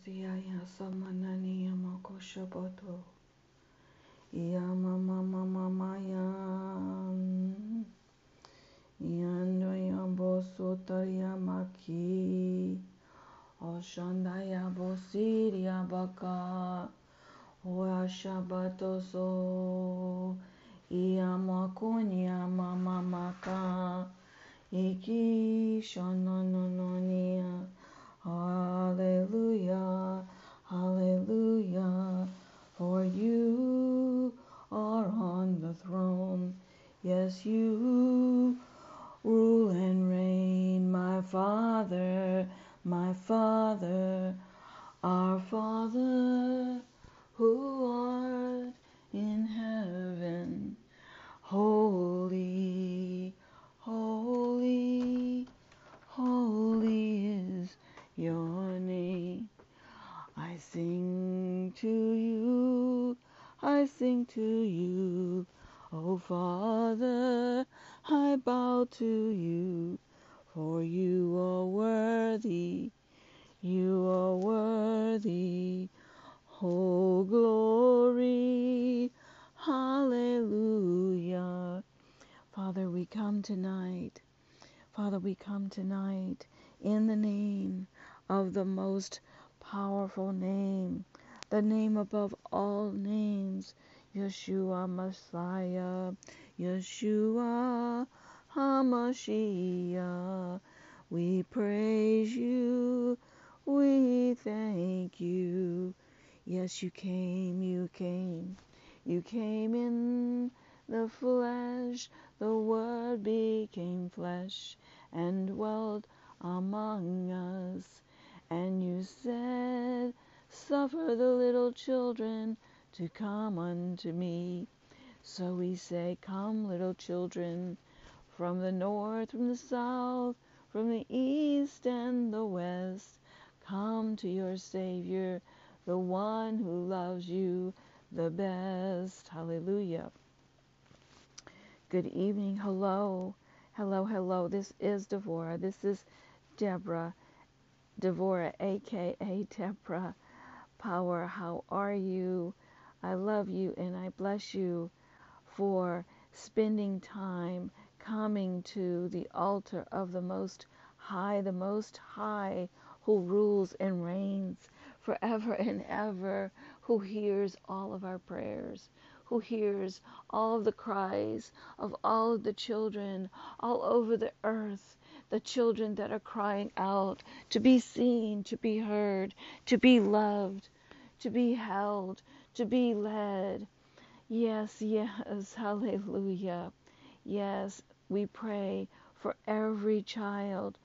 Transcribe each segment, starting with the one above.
Siaya Samananiya Makoshaboto Yama Mama Mamaya Yando Yambo Sutayamaki Oshandaya Bosiria Baka Oashabatoso Iamakunya Mamamaka Iki Shonononiya Hallelujah, hallelujah, for you are on the throne. Yes, you rule and reign, my Father, my Father, our Father who art in heaven. Holy, holy, is your name. I sing to you, I sing to you, O Father, I bow to you, for you are worthy, you are worthy. Oh, glory, hallelujah. Father, we come tonight. Father, we come tonight in the name of the most powerful name, the name above all names, Yeshua Messiah, Yeshua HaMashiach. We praise you, we thank you. Yes, you came, you came, you came in the flesh, the Word became flesh and dwelt among us. And you said, Suffer the little children to come unto me. So we say, Come, little children, from the north, from the south, from the east and the west. Come to your Savior, the one who loves you the best. Hallelujah. Good evening. Hello. Hello, hello. This is Devorah. This is Deborah. Devorah, aka Deborah Power. How are you? I love you and I bless you for spending time coming to the altar of the Most High, the Most High who rules and reigns forever and ever, who hears all of our prayers, who hears all of the cries of all of the children all over the earth, the children that are crying out to be seen, to be heard, to be loved, to be held, to be led. Yes, yes, hallelujah. Yes, we pray for every child,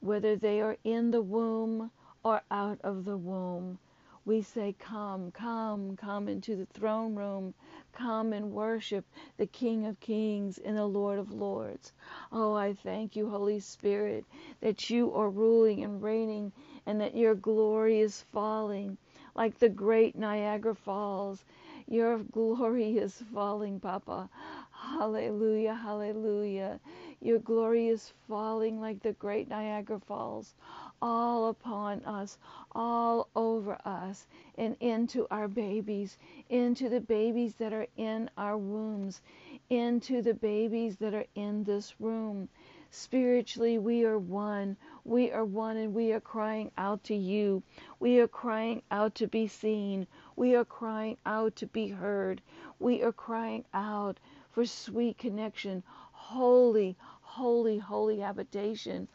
whether they are in the womb or out of the womb. We say, Come, come, come into the throne room. Come and worship the King of Kings and the Lord of Lords. Oh, I thank you, Holy Spirit, that you are ruling and reigning and that your glory is falling like the great Niagara Falls. Your glory is falling, Papa. Hallelujah, hallelujah. Your glory is falling like the great Niagara Falls all upon us, all over us, and into our babies, into the babies that are in our wombs, into the babies that are in this room. Spiritually, we are one. We are one, and we are crying out to you. We are crying out to be seen. We are crying out to be heard. We are crying out for sweet connection, holy, holy, holy habitation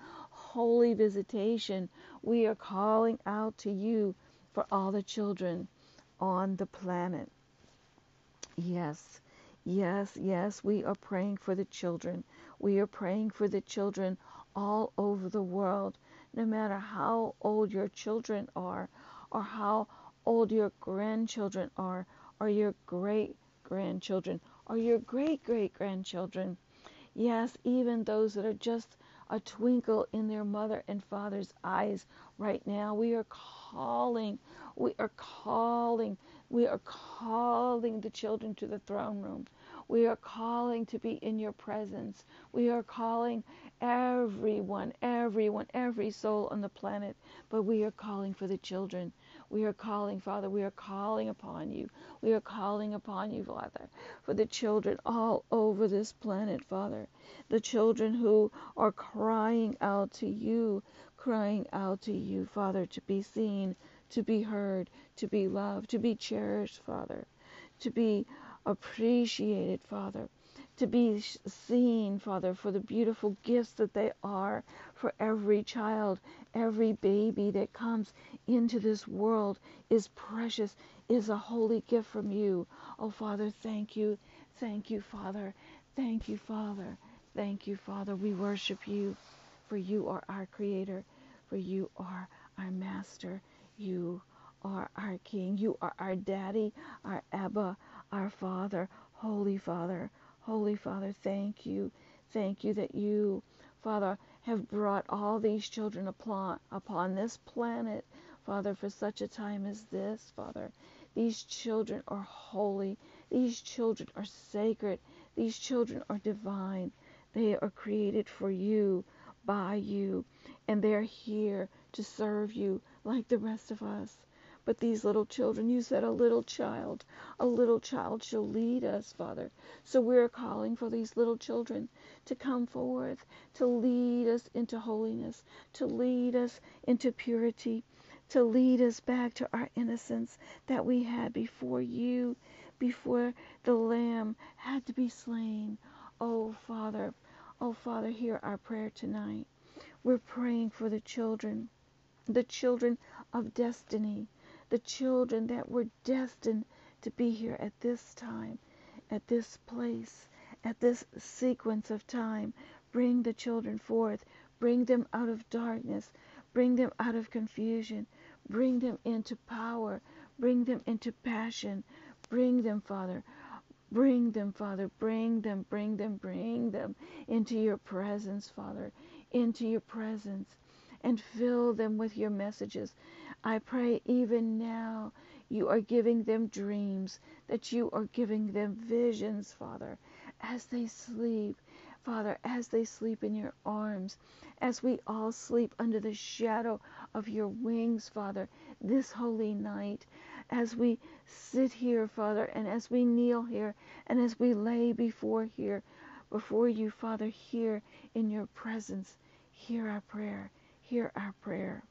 holy visitation, we are calling out to you for all the children on the planet. Yes, yes, yes, we are praying for the children. We are praying for the children all over the world, no matter how old your children are, or how old your grandchildren are, or your great grandchildren, or your great great grandchildren. Yes, even those that are just a twinkle in their mother and father's eyes right now. We are calling, we are calling, we are calling the children to the throne room. We are calling to be in your presence. We are calling everyone, everyone, every soul on the planet, but we are calling for the children. We are calling, Father, we are calling upon you. We are calling upon you, Father, for the children all over this planet, Father. The children who are crying out to you, crying out to you, Father, to be seen, to be heard, to be loved, to be cherished, Father, to be appreciated, Father to be seen, Father, for the beautiful gifts that they are for every child, every baby that comes into this world is precious, is a holy gift from you. Oh, Father, thank you. Thank you, Father. Thank you, Father. Thank you, Father. We worship you, for you are our Creator, for you are our Master. You are our King. You are our Daddy, our Abba, our Father, Holy Father. Holy Father, thank you. Thank you that you, Father, have brought all these children upon, this planet, Father, for such a time as this, Father. These children are holy. These children are sacred. These children are divine. They are created for you, by you, and they're here to serve you like the rest of us. But these little children, you said a little child, a little child shall lead us, Father. So we're calling for these little children to come forth, to lead us into holiness, to lead us into purity, to lead us back to our innocence that we had before you, before the Lamb had to be slain. Oh, Father, oh, Father, hear our prayer tonight. We're praying for the children, the children of destiny, the children that were destined to be here at this time, at this place, at this sequence of time. Bring the children forth. Bring them out of darkness. Bring them out of confusion. Bring them into power. Bring them into passion. Bring them, Father. Bring them, Father. Bring them, bring them, bring them into your presence, Father. Into your presence. And fill them with your messages. I pray even now you are giving them dreams, that you are giving them visions, Father, as they sleep. Father, as they sleep in your arms, as we all sleep under the shadow of your wings, Father, this holy night, as we sit here, Father, and as we kneel here, and as we lay before here, before you, Father, here in your presence, hear our prayer, hear our prayer.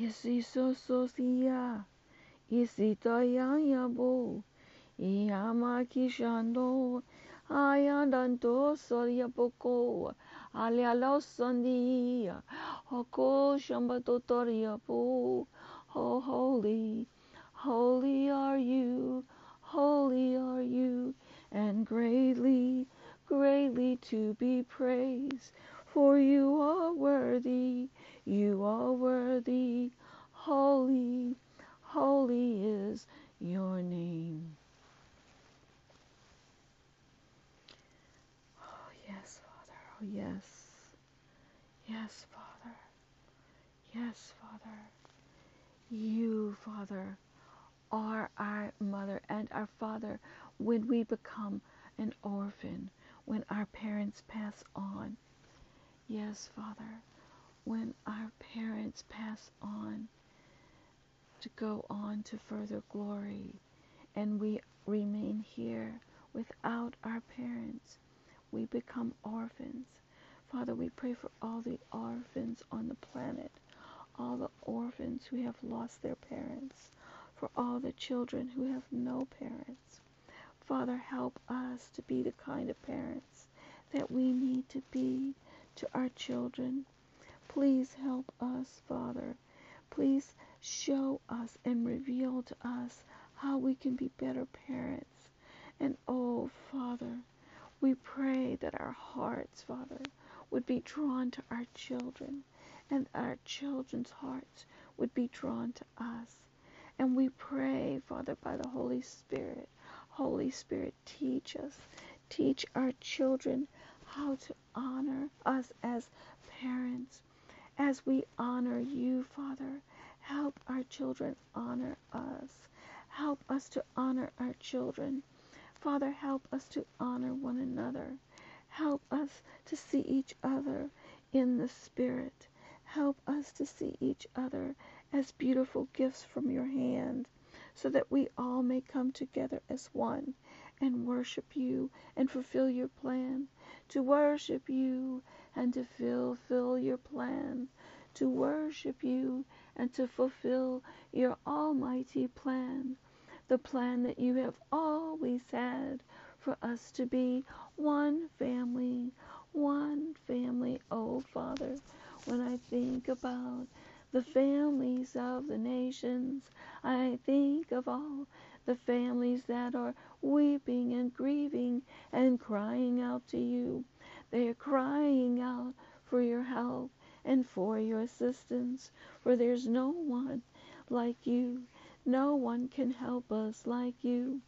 Yesiso sosia, isita yayabo, iyama kishando, ayandanto soya poko, alialo sondia, hoko shambato po, oh holy, holy are you, holy are you, and greatly, greatly to be praised, for you are worthy you are worthy. Holy, holy is your name. Oh, yes, Father. Oh, yes. Yes, Father. Yes, Father. You, Father, are our mother and our father when we become an orphan, when our parents pass on. Yes, Father when our parents pass on to go on to further glory and we remain here without our parents, we become orphans. Father, we pray for all the orphans on the planet, all the orphans who have lost their parents, for all the children who have no parents. Father, help us to be the kind of parents that we need to be to our children. Please help us, Father. Please show us and reveal to us how we can be better parents. And oh, Father, we pray that our hearts, Father, would be drawn to our children and our children's hearts would be drawn to us. And we pray, Father, by the Holy Spirit, Holy Spirit, teach us, teach our children how to honor us as parents. As we honor you, Father, help our children honor us. Help us to honor our children. Father, help us to honor one another. Help us to see each other in the Spirit. Help us to see each other as beautiful gifts from your hand, so that we all may come together as one and worship you and fulfill your plan. To worship you and to fulfill your plan. To worship you and to fulfill your almighty plan the plan that you have always had for us to be one family, one family. Oh, Father, when I think about the families of the nations, I think of all the families that are weeping and grieving and crying out to you. They are crying out for your help and for your assistance, for there's no one like you. No one can help us like you.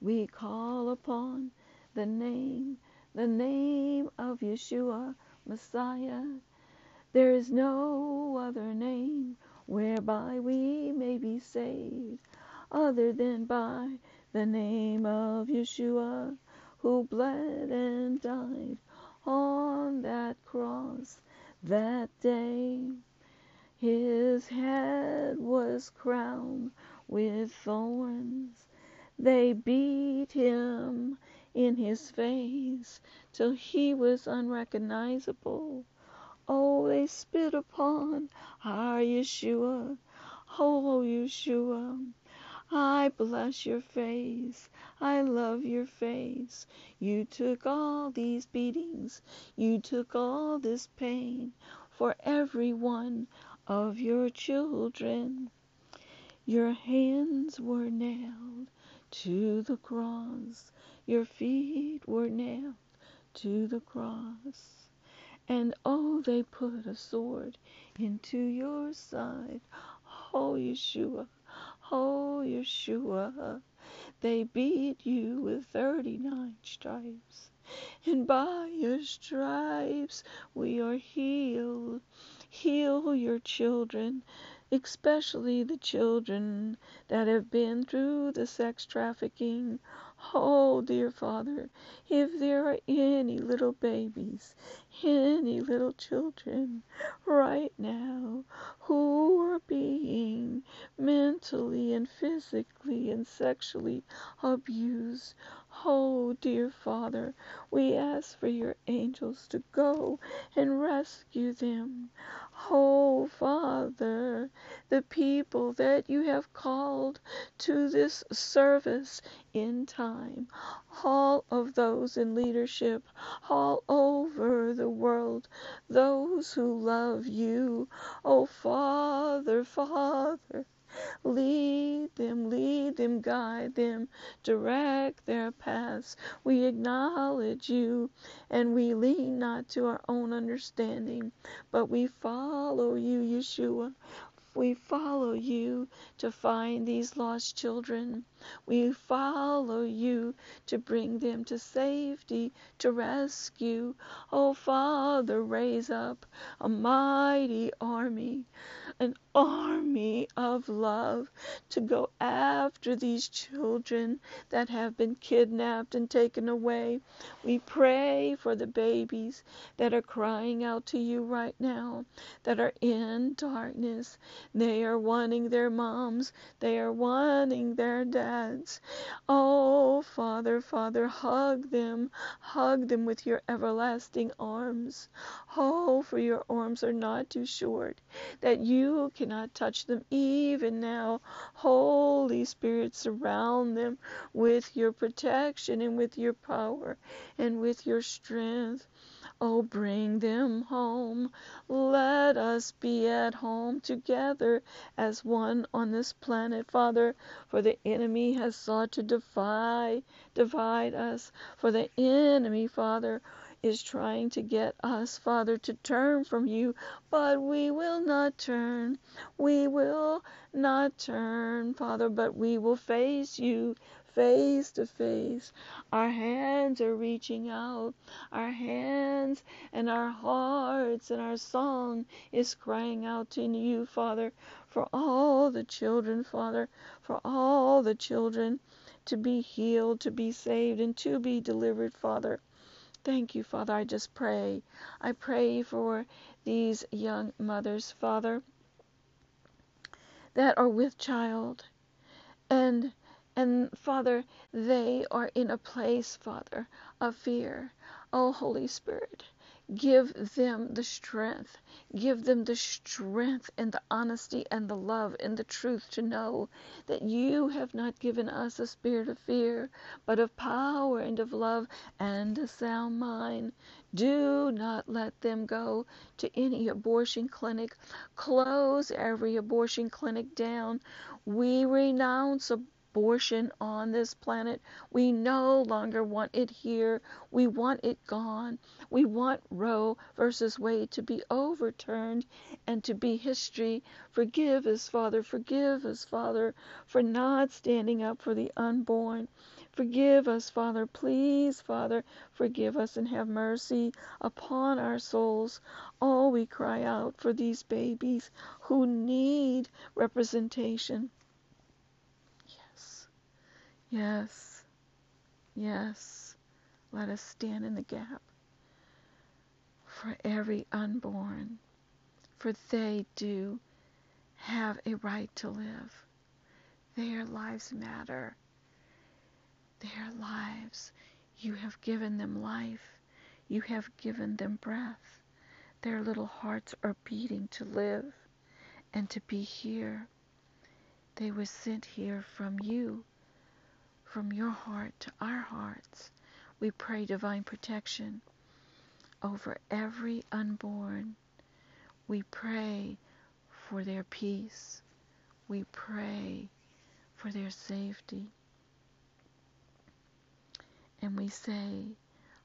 We call upon the name, the name of Yeshua, Messiah. There is no other name whereby we may be saved other than by the name of Yeshua, who bled and died on that cross that day. His head was crowned with thorns. They beat him in his face till he was unrecognizable. Oh, they spit upon our Yeshua. Oh, Yeshua. I bless your face. I love your face. You took all these beatings. You took all this pain for every one of your children. Your hands were nailed to the cross, your feet were nailed to the cross. And oh, they put a sword into your side. Oh, Yeshua, oh, Yeshua. They beat you with 39 stripes. And by your stripes we are healed. Heal your children especially the children that have been through the sex trafficking. Oh, dear Father, if there are any little babies, any little children right now who are being mentally and physically and sexually abused, oh, dear Father, we ask for your angels to go and rescue them. Oh, Father, the people that you have called to this service in time, all of those in leadership all over the world, those who love you. Oh, Father, Father, Lead them, lead them, guide them, direct their paths. We acknowledge you and we lean not to our own understanding, but we follow you, Yeshua. We follow you to find these lost children. We follow you to bring them to safety, to rescue. Oh, Father, raise up a mighty army, an army of love to go after these children that have been kidnapped and taken away. We pray for the babies that are crying out to you right now, that are in darkness. They are wanting their moms, they are wanting their dads. Oh, Father, Father, hug them, hug them with your everlasting arms. Oh, for your arms are not too short, that you cannot touch them even now. Holy Spirit, surround them with your protection and with your power and with your strength. Oh, bring them home. Let us be at home together as one on this planet, Father, for the enemy has sought to defy, divide us. For the enemy, Father, is trying to get us, Father, to turn from you, but we will not turn. We will not turn, Father, but we will face you face to face. Our hands are reaching out. Our hands and our hearts and our song is crying out to you, Father, for all the children, Father, for all the children to be healed, to be saved, and to be delivered, Father. Thank you, Father. I just pray. I pray for these young mothers, Father, that are with child. And and Father, they are in a place, Father, of fear. Oh, Holy Spirit, give them the strength. Give them the strength and the honesty and the love and the truth to know that you have not given us a spirit of fear, but of power and of love and a sound mind. Do not let them go to any abortion clinic. Close every abortion clinic down. We renounce abortion abortion on this planet. We no longer want it here. We want it gone. We want Roe versus Wade to be overturned and to be history. Forgive us, Father. Forgive us, Father, for not standing up for the unborn. Forgive us, Father. Please, Father, forgive us and have mercy upon our souls. Oh, we cry out for these babies who need representation. Yes, yes, let us stand in the gap for every unborn, for they do have a right to live. Their lives matter. Their lives, you have given them life. You have given them breath. Their little hearts are beating to live and to be here. They were sent here from you from your heart to our hearts. We pray divine protection over every unborn. We pray for their peace. We pray for their safety. And we say,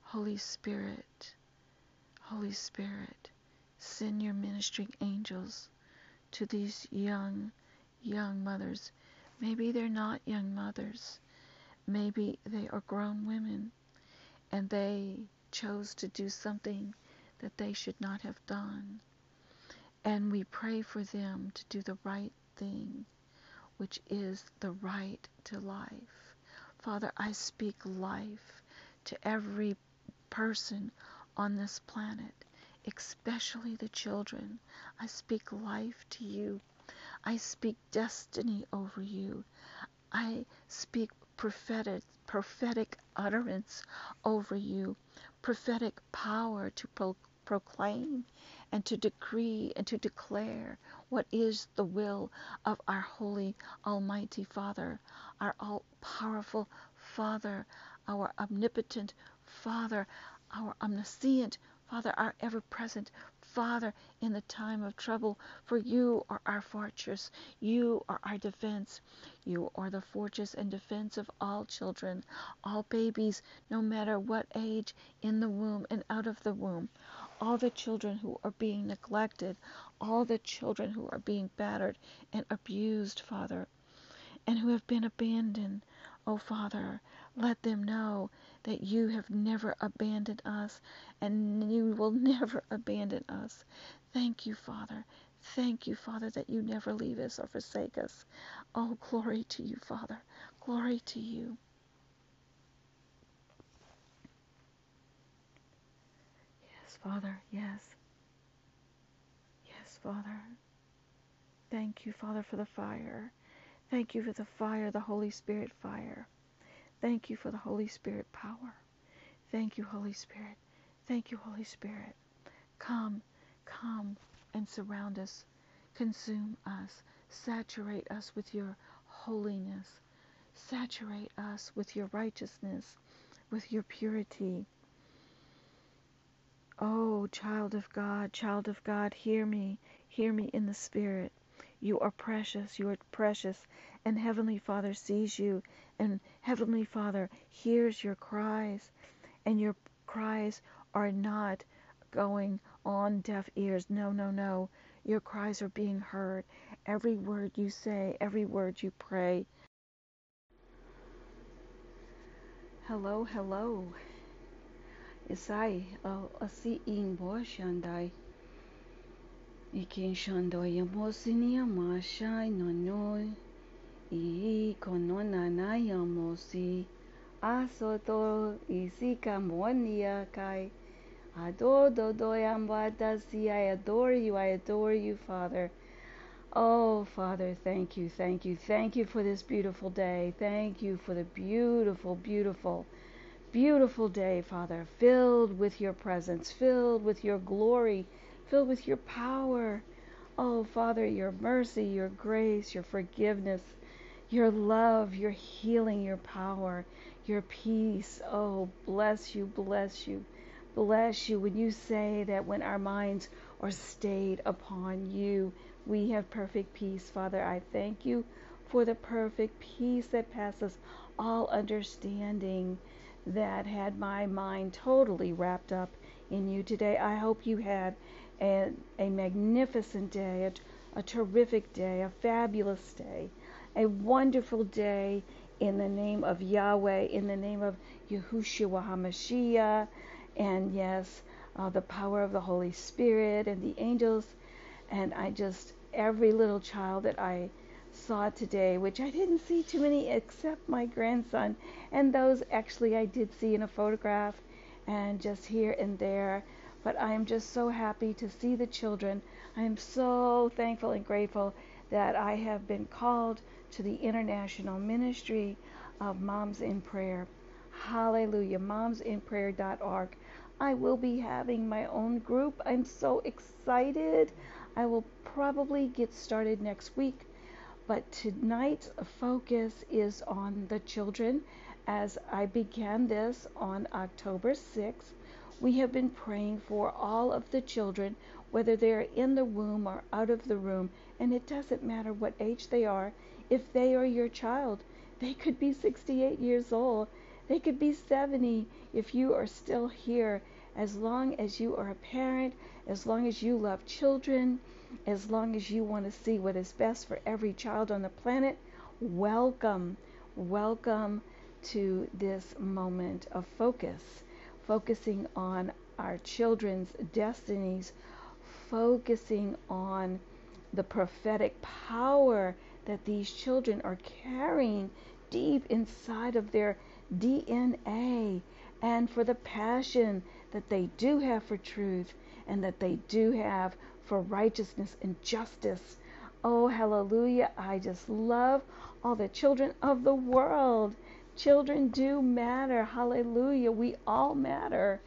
Holy Spirit, Holy Spirit, send your ministering angels to these young, young mothers. Maybe they're not young mothers. Maybe they are grown women and they chose to do something that they should not have done. And we pray for them to do the right thing, which is the right to life. Father, I speak life to every person on this planet, especially the children. I speak life to you. I speak destiny over you. I speak prophetic prophetic utterance over you, prophetic power to pro- proclaim and to decree and to declare what is the will of our holy almighty Father, our all powerful Father, our omnipotent Father, our omniscient Father, our ever present Father, in the time of trouble, for you are our fortress, you are our defense, you are the fortress and defense of all children, all babies, no matter what age, in the womb and out of the womb, all the children who are being neglected, all the children who are being battered and abused, Father, and who have been abandoned. Oh, Father, let them know that you have never abandoned us and you will never abandon us. Thank you, Father. Thank you, Father, that you never leave us or forsake us. Oh, glory to you, Father. Glory to you. Yes, Father. Yes. Yes, Father. Thank you, Father, for the fire. Thank you for the fire, the Holy Spirit fire. Thank you for the Holy Spirit power. Thank you, Holy Spirit. Thank you, Holy Spirit. Come, come and surround us, consume us, saturate us with your holiness, saturate us with your righteousness, with your purity. Oh, child of God, child of God, hear me, hear me in the Spirit. You are precious, you are precious, and Heavenly Father sees you, and Heavenly Father hears your cries, and your cries are not going on deaf ears. No, no, no. Your cries are being heard. Every word you say, every word you pray. Hello, hello. Isai, asi in bo shandai. Ikin shandoi yamosini yamashai no noi. I konona na yamosi. Asoto isika monia kai. Do yambadasi. I adore you. I adore you, Father. Oh, Father, thank you, thank you, thank you for this beautiful day. Thank you for the beautiful, beautiful, beautiful day, Father, filled with your presence, filled with your glory, filled with your power. Oh, Father, your mercy, your grace, your forgiveness, your love, your healing, your power, your peace. Oh, bless you, bless you, bless you. When you say that when our minds are stayed upon you, we have perfect peace. Father, I thank you for the perfect peace that passes all understanding that had my mind totally wrapped up in you today. I hope you had a, a magnificent day, a, a terrific day, a fabulous day, a wonderful day in the name of Yahweh, in the name of Yahushua HaMashiach, and yes, uh, the power of the Holy Spirit and the angels. And I just, every little child that I saw today, which I didn't see too many except my grandson, and those actually I did see in a photograph and just here and there. But I am just so happy to see the children. I am so thankful and grateful that I have been called to the international ministry of Moms in Prayer. Hallelujah. MomsInPrayer.org. I will be having my own group. I'm so excited. I will probably get started next week. But tonight's focus is on the children. As I began this on October 6th, we have been praying for all of the children, whether they're in the womb or out of the room, and it doesn't matter what age they are. If they are your child, they could be 68 years old, they could be 70 if you are still here. As long as you are a parent, as long as you love children, as long as you want to see what is best for every child on the planet, welcome, welcome to this moment of focus, focusing on our children's destinies, focusing on the prophetic power that these children are carrying deep inside of their DNA, and for the passion that they do have for truth and that they do have for righteousness and justice. Oh, hallelujah. I just love all the children of the world. Children do matter. Hallelujah. We all matter.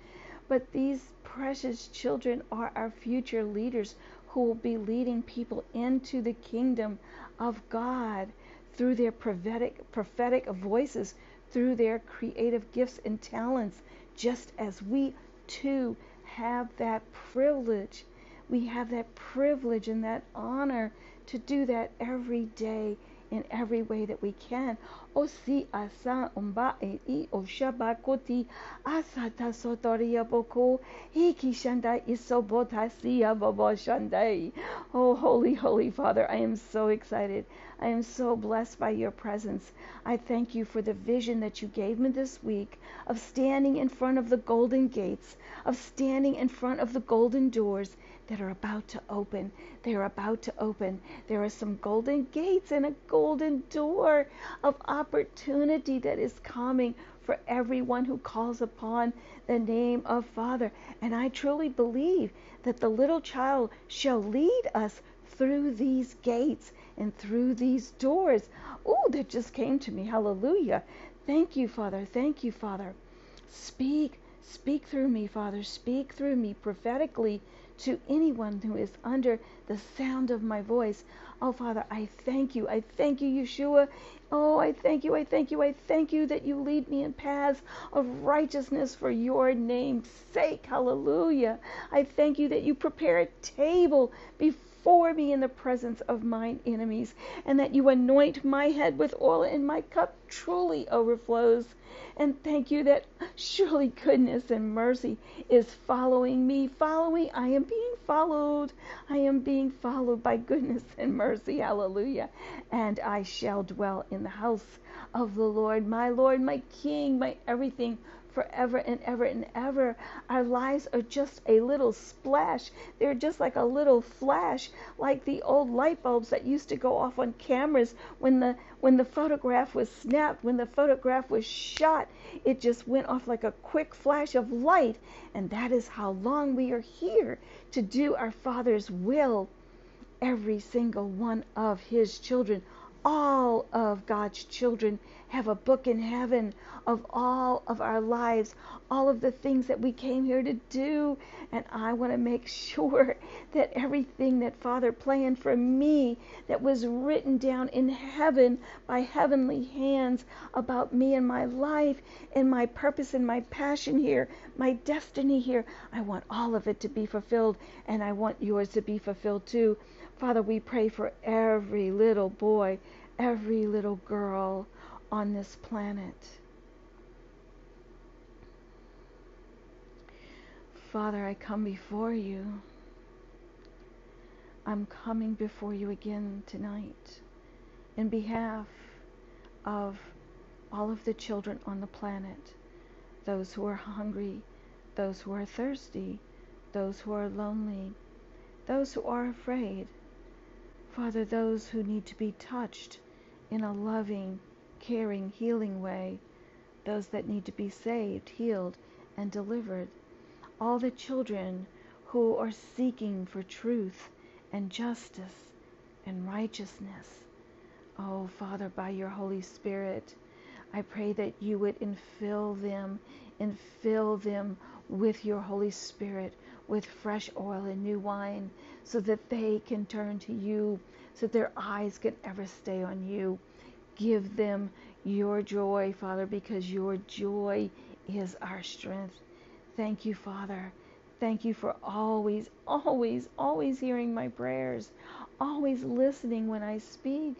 But these precious children are our future leaders who will be leading people into the kingdom of God through their prophetic, prophetic voices, through their creative gifts and talents, just as we too have that privilege. We have that privilege and that honor to do that every day in every way that we can. O si asa umba e i o shabakoti asata sotoria boko iki shanda isobota siya bobo shandai. Oh, holy, holy Father, I am so excited. I am so blessed by your presence. I thank you for the vision that you gave me this week of standing in front of the golden gates, of standing in front of the golden doors that are about to open. They are about to open. There are some golden gates and a golden door of opportunity that is coming for everyone who calls upon the name of Father. And I truly believe that the little child shall lead us through these gates and through these doors. Oh, that just came to me. Hallelujah. Thank you, Father. Thank you, Father. Speak, speak through me, Father. Speak through me prophetically to anyone who is under the sound of my voice. Oh, Father, I thank you. I thank you, Yeshua. Oh, I thank you. I thank you. I thank you that you lead me in paths of righteousness for your name's sake. Hallelujah. I thank you that you prepare a table before me in the presence of mine enemies, and that you anoint my head with oil, and my cup truly overflows. And thank you that surely goodness and mercy is following me. Following, I am being followed. I am being followed by goodness and mercy. Hallelujah. And I shall dwell in the house of the Lord, my Lord, my King, my everything forever and ever and ever. Our lives are just a little splash. They're just like a little flash, like the old light bulbs that used to go off on cameras when the when the photograph was snapped, when the photograph was shot. It just went off like a quick flash of light, and that is how long we are here to do our Father's will. Every single one of his children all of God's children have a book in heaven of all of our lives, all of the things that we came here to do. And I want to make sure that everything that Father planned for me, that was written down in heaven by heavenly hands about me and my life and my purpose and my passion here, my destiny here, I want all of it to be fulfilled. And I want yours to be fulfilled too. Father, we pray for every little boy, every little girl on this planet. Father, I come before you. I'm coming before you again tonight in behalf of all of the children on the planet, those who are hungry, those who are thirsty, those who are lonely, those who are afraid, Father, those who need to be touched in a loving, caring, healing way, those that need to be saved, healed, and delivered, all the children who are seeking for truth and justice and righteousness. Oh, Father, by your Holy Spirit, I pray that you would infill them, infill them with your Holy Spirit, with fresh oil and new wine, so that they can turn to you, so that their eyes can ever stay on you. Give them your joy, Father, because your joy is our strength. Thank you, Father. Thank you for always, always, always hearing my prayers, always listening when I speak.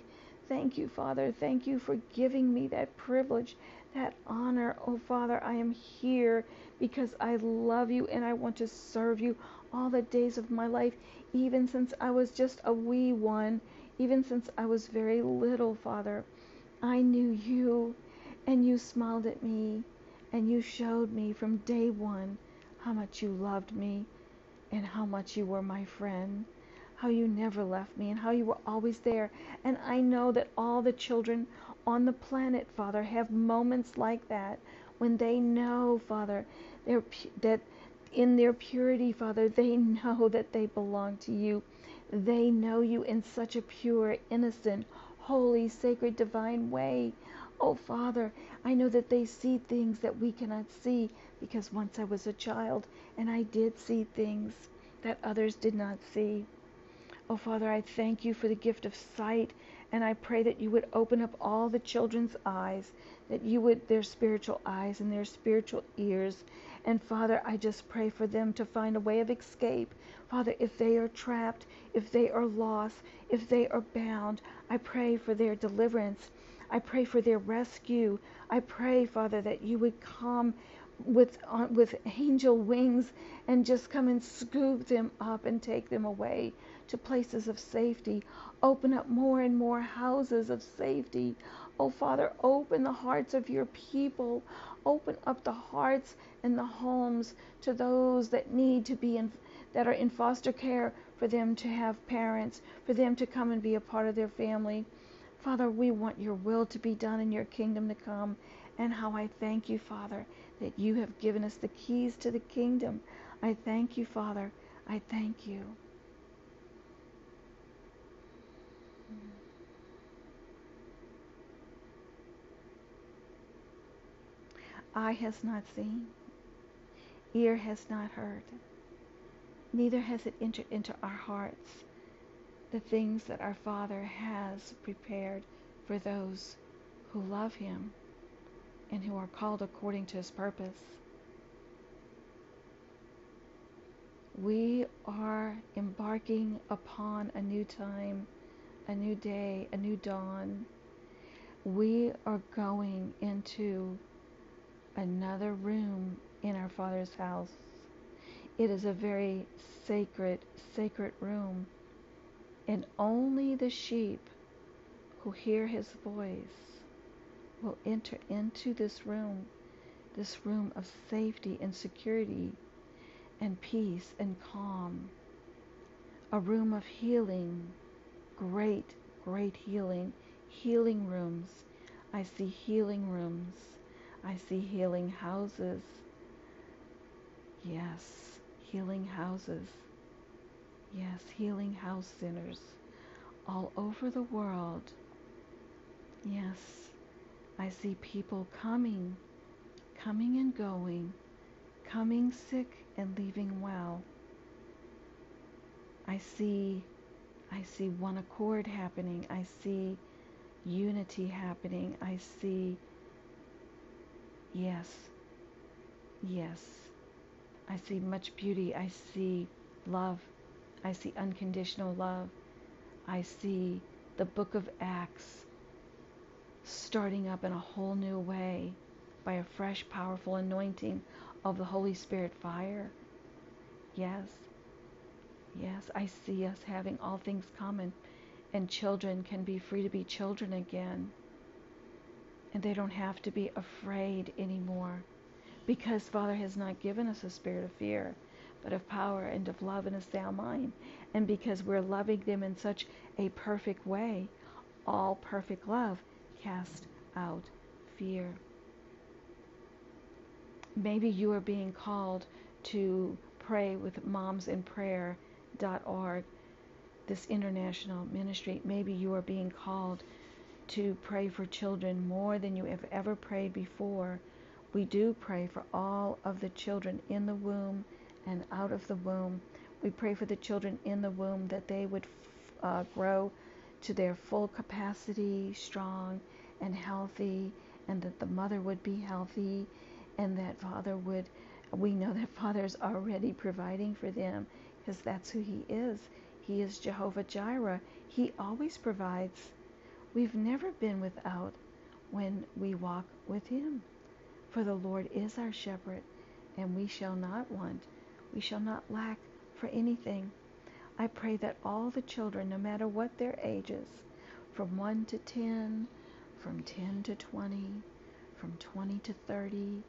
Thank you, Father. Thank you for giving me that privilege, that honor. Oh, Father, I am here because I love you and I want to serve you all the days of my life, even since I was just a wee one, even since I was very little, Father. I knew you and you smiled at me and you showed me from day one how much you loved me and how much you were my friend, how you never left me and how you were always there. And I know that all the children on the planet, Father, have moments like that when they know, Father, that in their purity, Father, they know that they belong to you. They know you in such a pure, innocent, holy, sacred, divine way. Oh, Father, I know that they see things that we cannot see because once I was a child and I did see things that others did not see. Oh, Father, I thank you for the gift of sight and I pray that you would open up all the children's eyes, that you would, their spiritual eyes and their spiritual ears, and Father, I just pray for them to find a way of escape. Father, if they are trapped, if they are lost, if they are bound, I pray for their deliverance. I pray for their rescue. I pray, Father, that you would come with uh, with angel wings and just come and scoop them up and take them away to places of safety. Open up more and more houses of safety. Oh Father, open the hearts of your people. Open up the hearts and the homes to those that need to be in, that are in foster care, for them to have parents, for them to come and be a part of their family. Father, we want your will to be done and your kingdom to come. And how I thank you, Father, that you have given us the keys to the kingdom. I thank you, Father. I thank you. Eye has not seen, ear has not heard, neither has it entered into our hearts the things that our Father has prepared for those who love Him and who are called according to His purpose. We are embarking upon a new time, a new day, a new dawn. We are going into another room in our Father's house. It is a very sacred, sacred room. And only the sheep who hear his voice will enter into this room. this room of safety and security and peace and calm. A room of healing, great, great healing, healing rooms. I see healing rooms. I see healing houses. Yes, healing houses. Yes, healing house centers all over the world. Yes, I see people coming, coming and going, coming sick and leaving well. I see I see one accord happening. I see unity happening. I see yes. Yes. I see much beauty. I see love. I see unconditional love. I see the book of Acts starting up in a whole new way by a fresh, powerful anointing of the Holy Spirit fire. Yes. Yes, I see us having all things common, and children can be free to be children again. And they don't have to be afraid anymore. Because Father has not given us a spirit of fear, but of power and of love and a sound mind. And because we're loving them in such a perfect way, all perfect love cast out fear. Maybe you are being called to pray with Moms in Prayer.org, this international ministry. Maybe you are being called to pray for children more than you have ever prayed before. We do pray for all of the children in the womb and out of the womb. We pray for the children in the womb that they would uh, grow to their full capacity, strong and healthy, and that the mother would be healthy, and that father would. We know that Father is already providing for them because that's who He is. He is Jehovah Jireh. He always provides. We've never been without when we walk with Him. For the Lord is our shepherd, and we shall not want. We shall not lack for anything. I pray that all the children, no matter what their ages, from 1 to 10, from 10 to 20, from 20 to 30,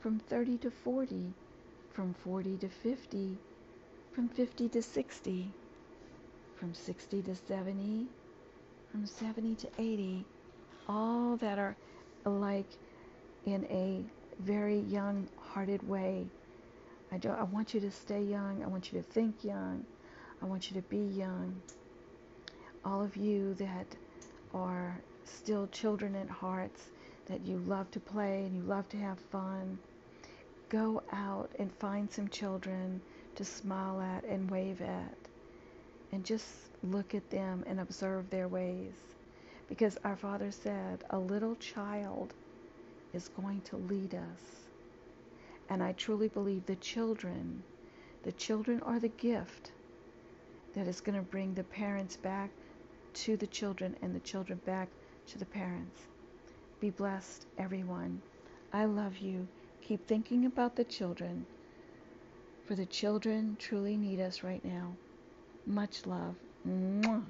from 30 to 40, from 40 to 50, from 50 to 60, from 60 to 70, from 70 to 80, all that are alike in a very young hearted way. I, do, I want you to stay young. I want you to think young. I want you to be young. All of you that are still children at hearts, that you love to play and you love to have fun, go out and find some children to smile at and wave at. And just look at them and observe their ways. Because our Father said, a little child is going to lead us. And I truly believe the children, the children are the gift that is going to bring the parents back to the children and the children back to the parents. Be blessed, everyone. I love you. Keep thinking about the children, for the children truly need us right now. Much love. Mwah.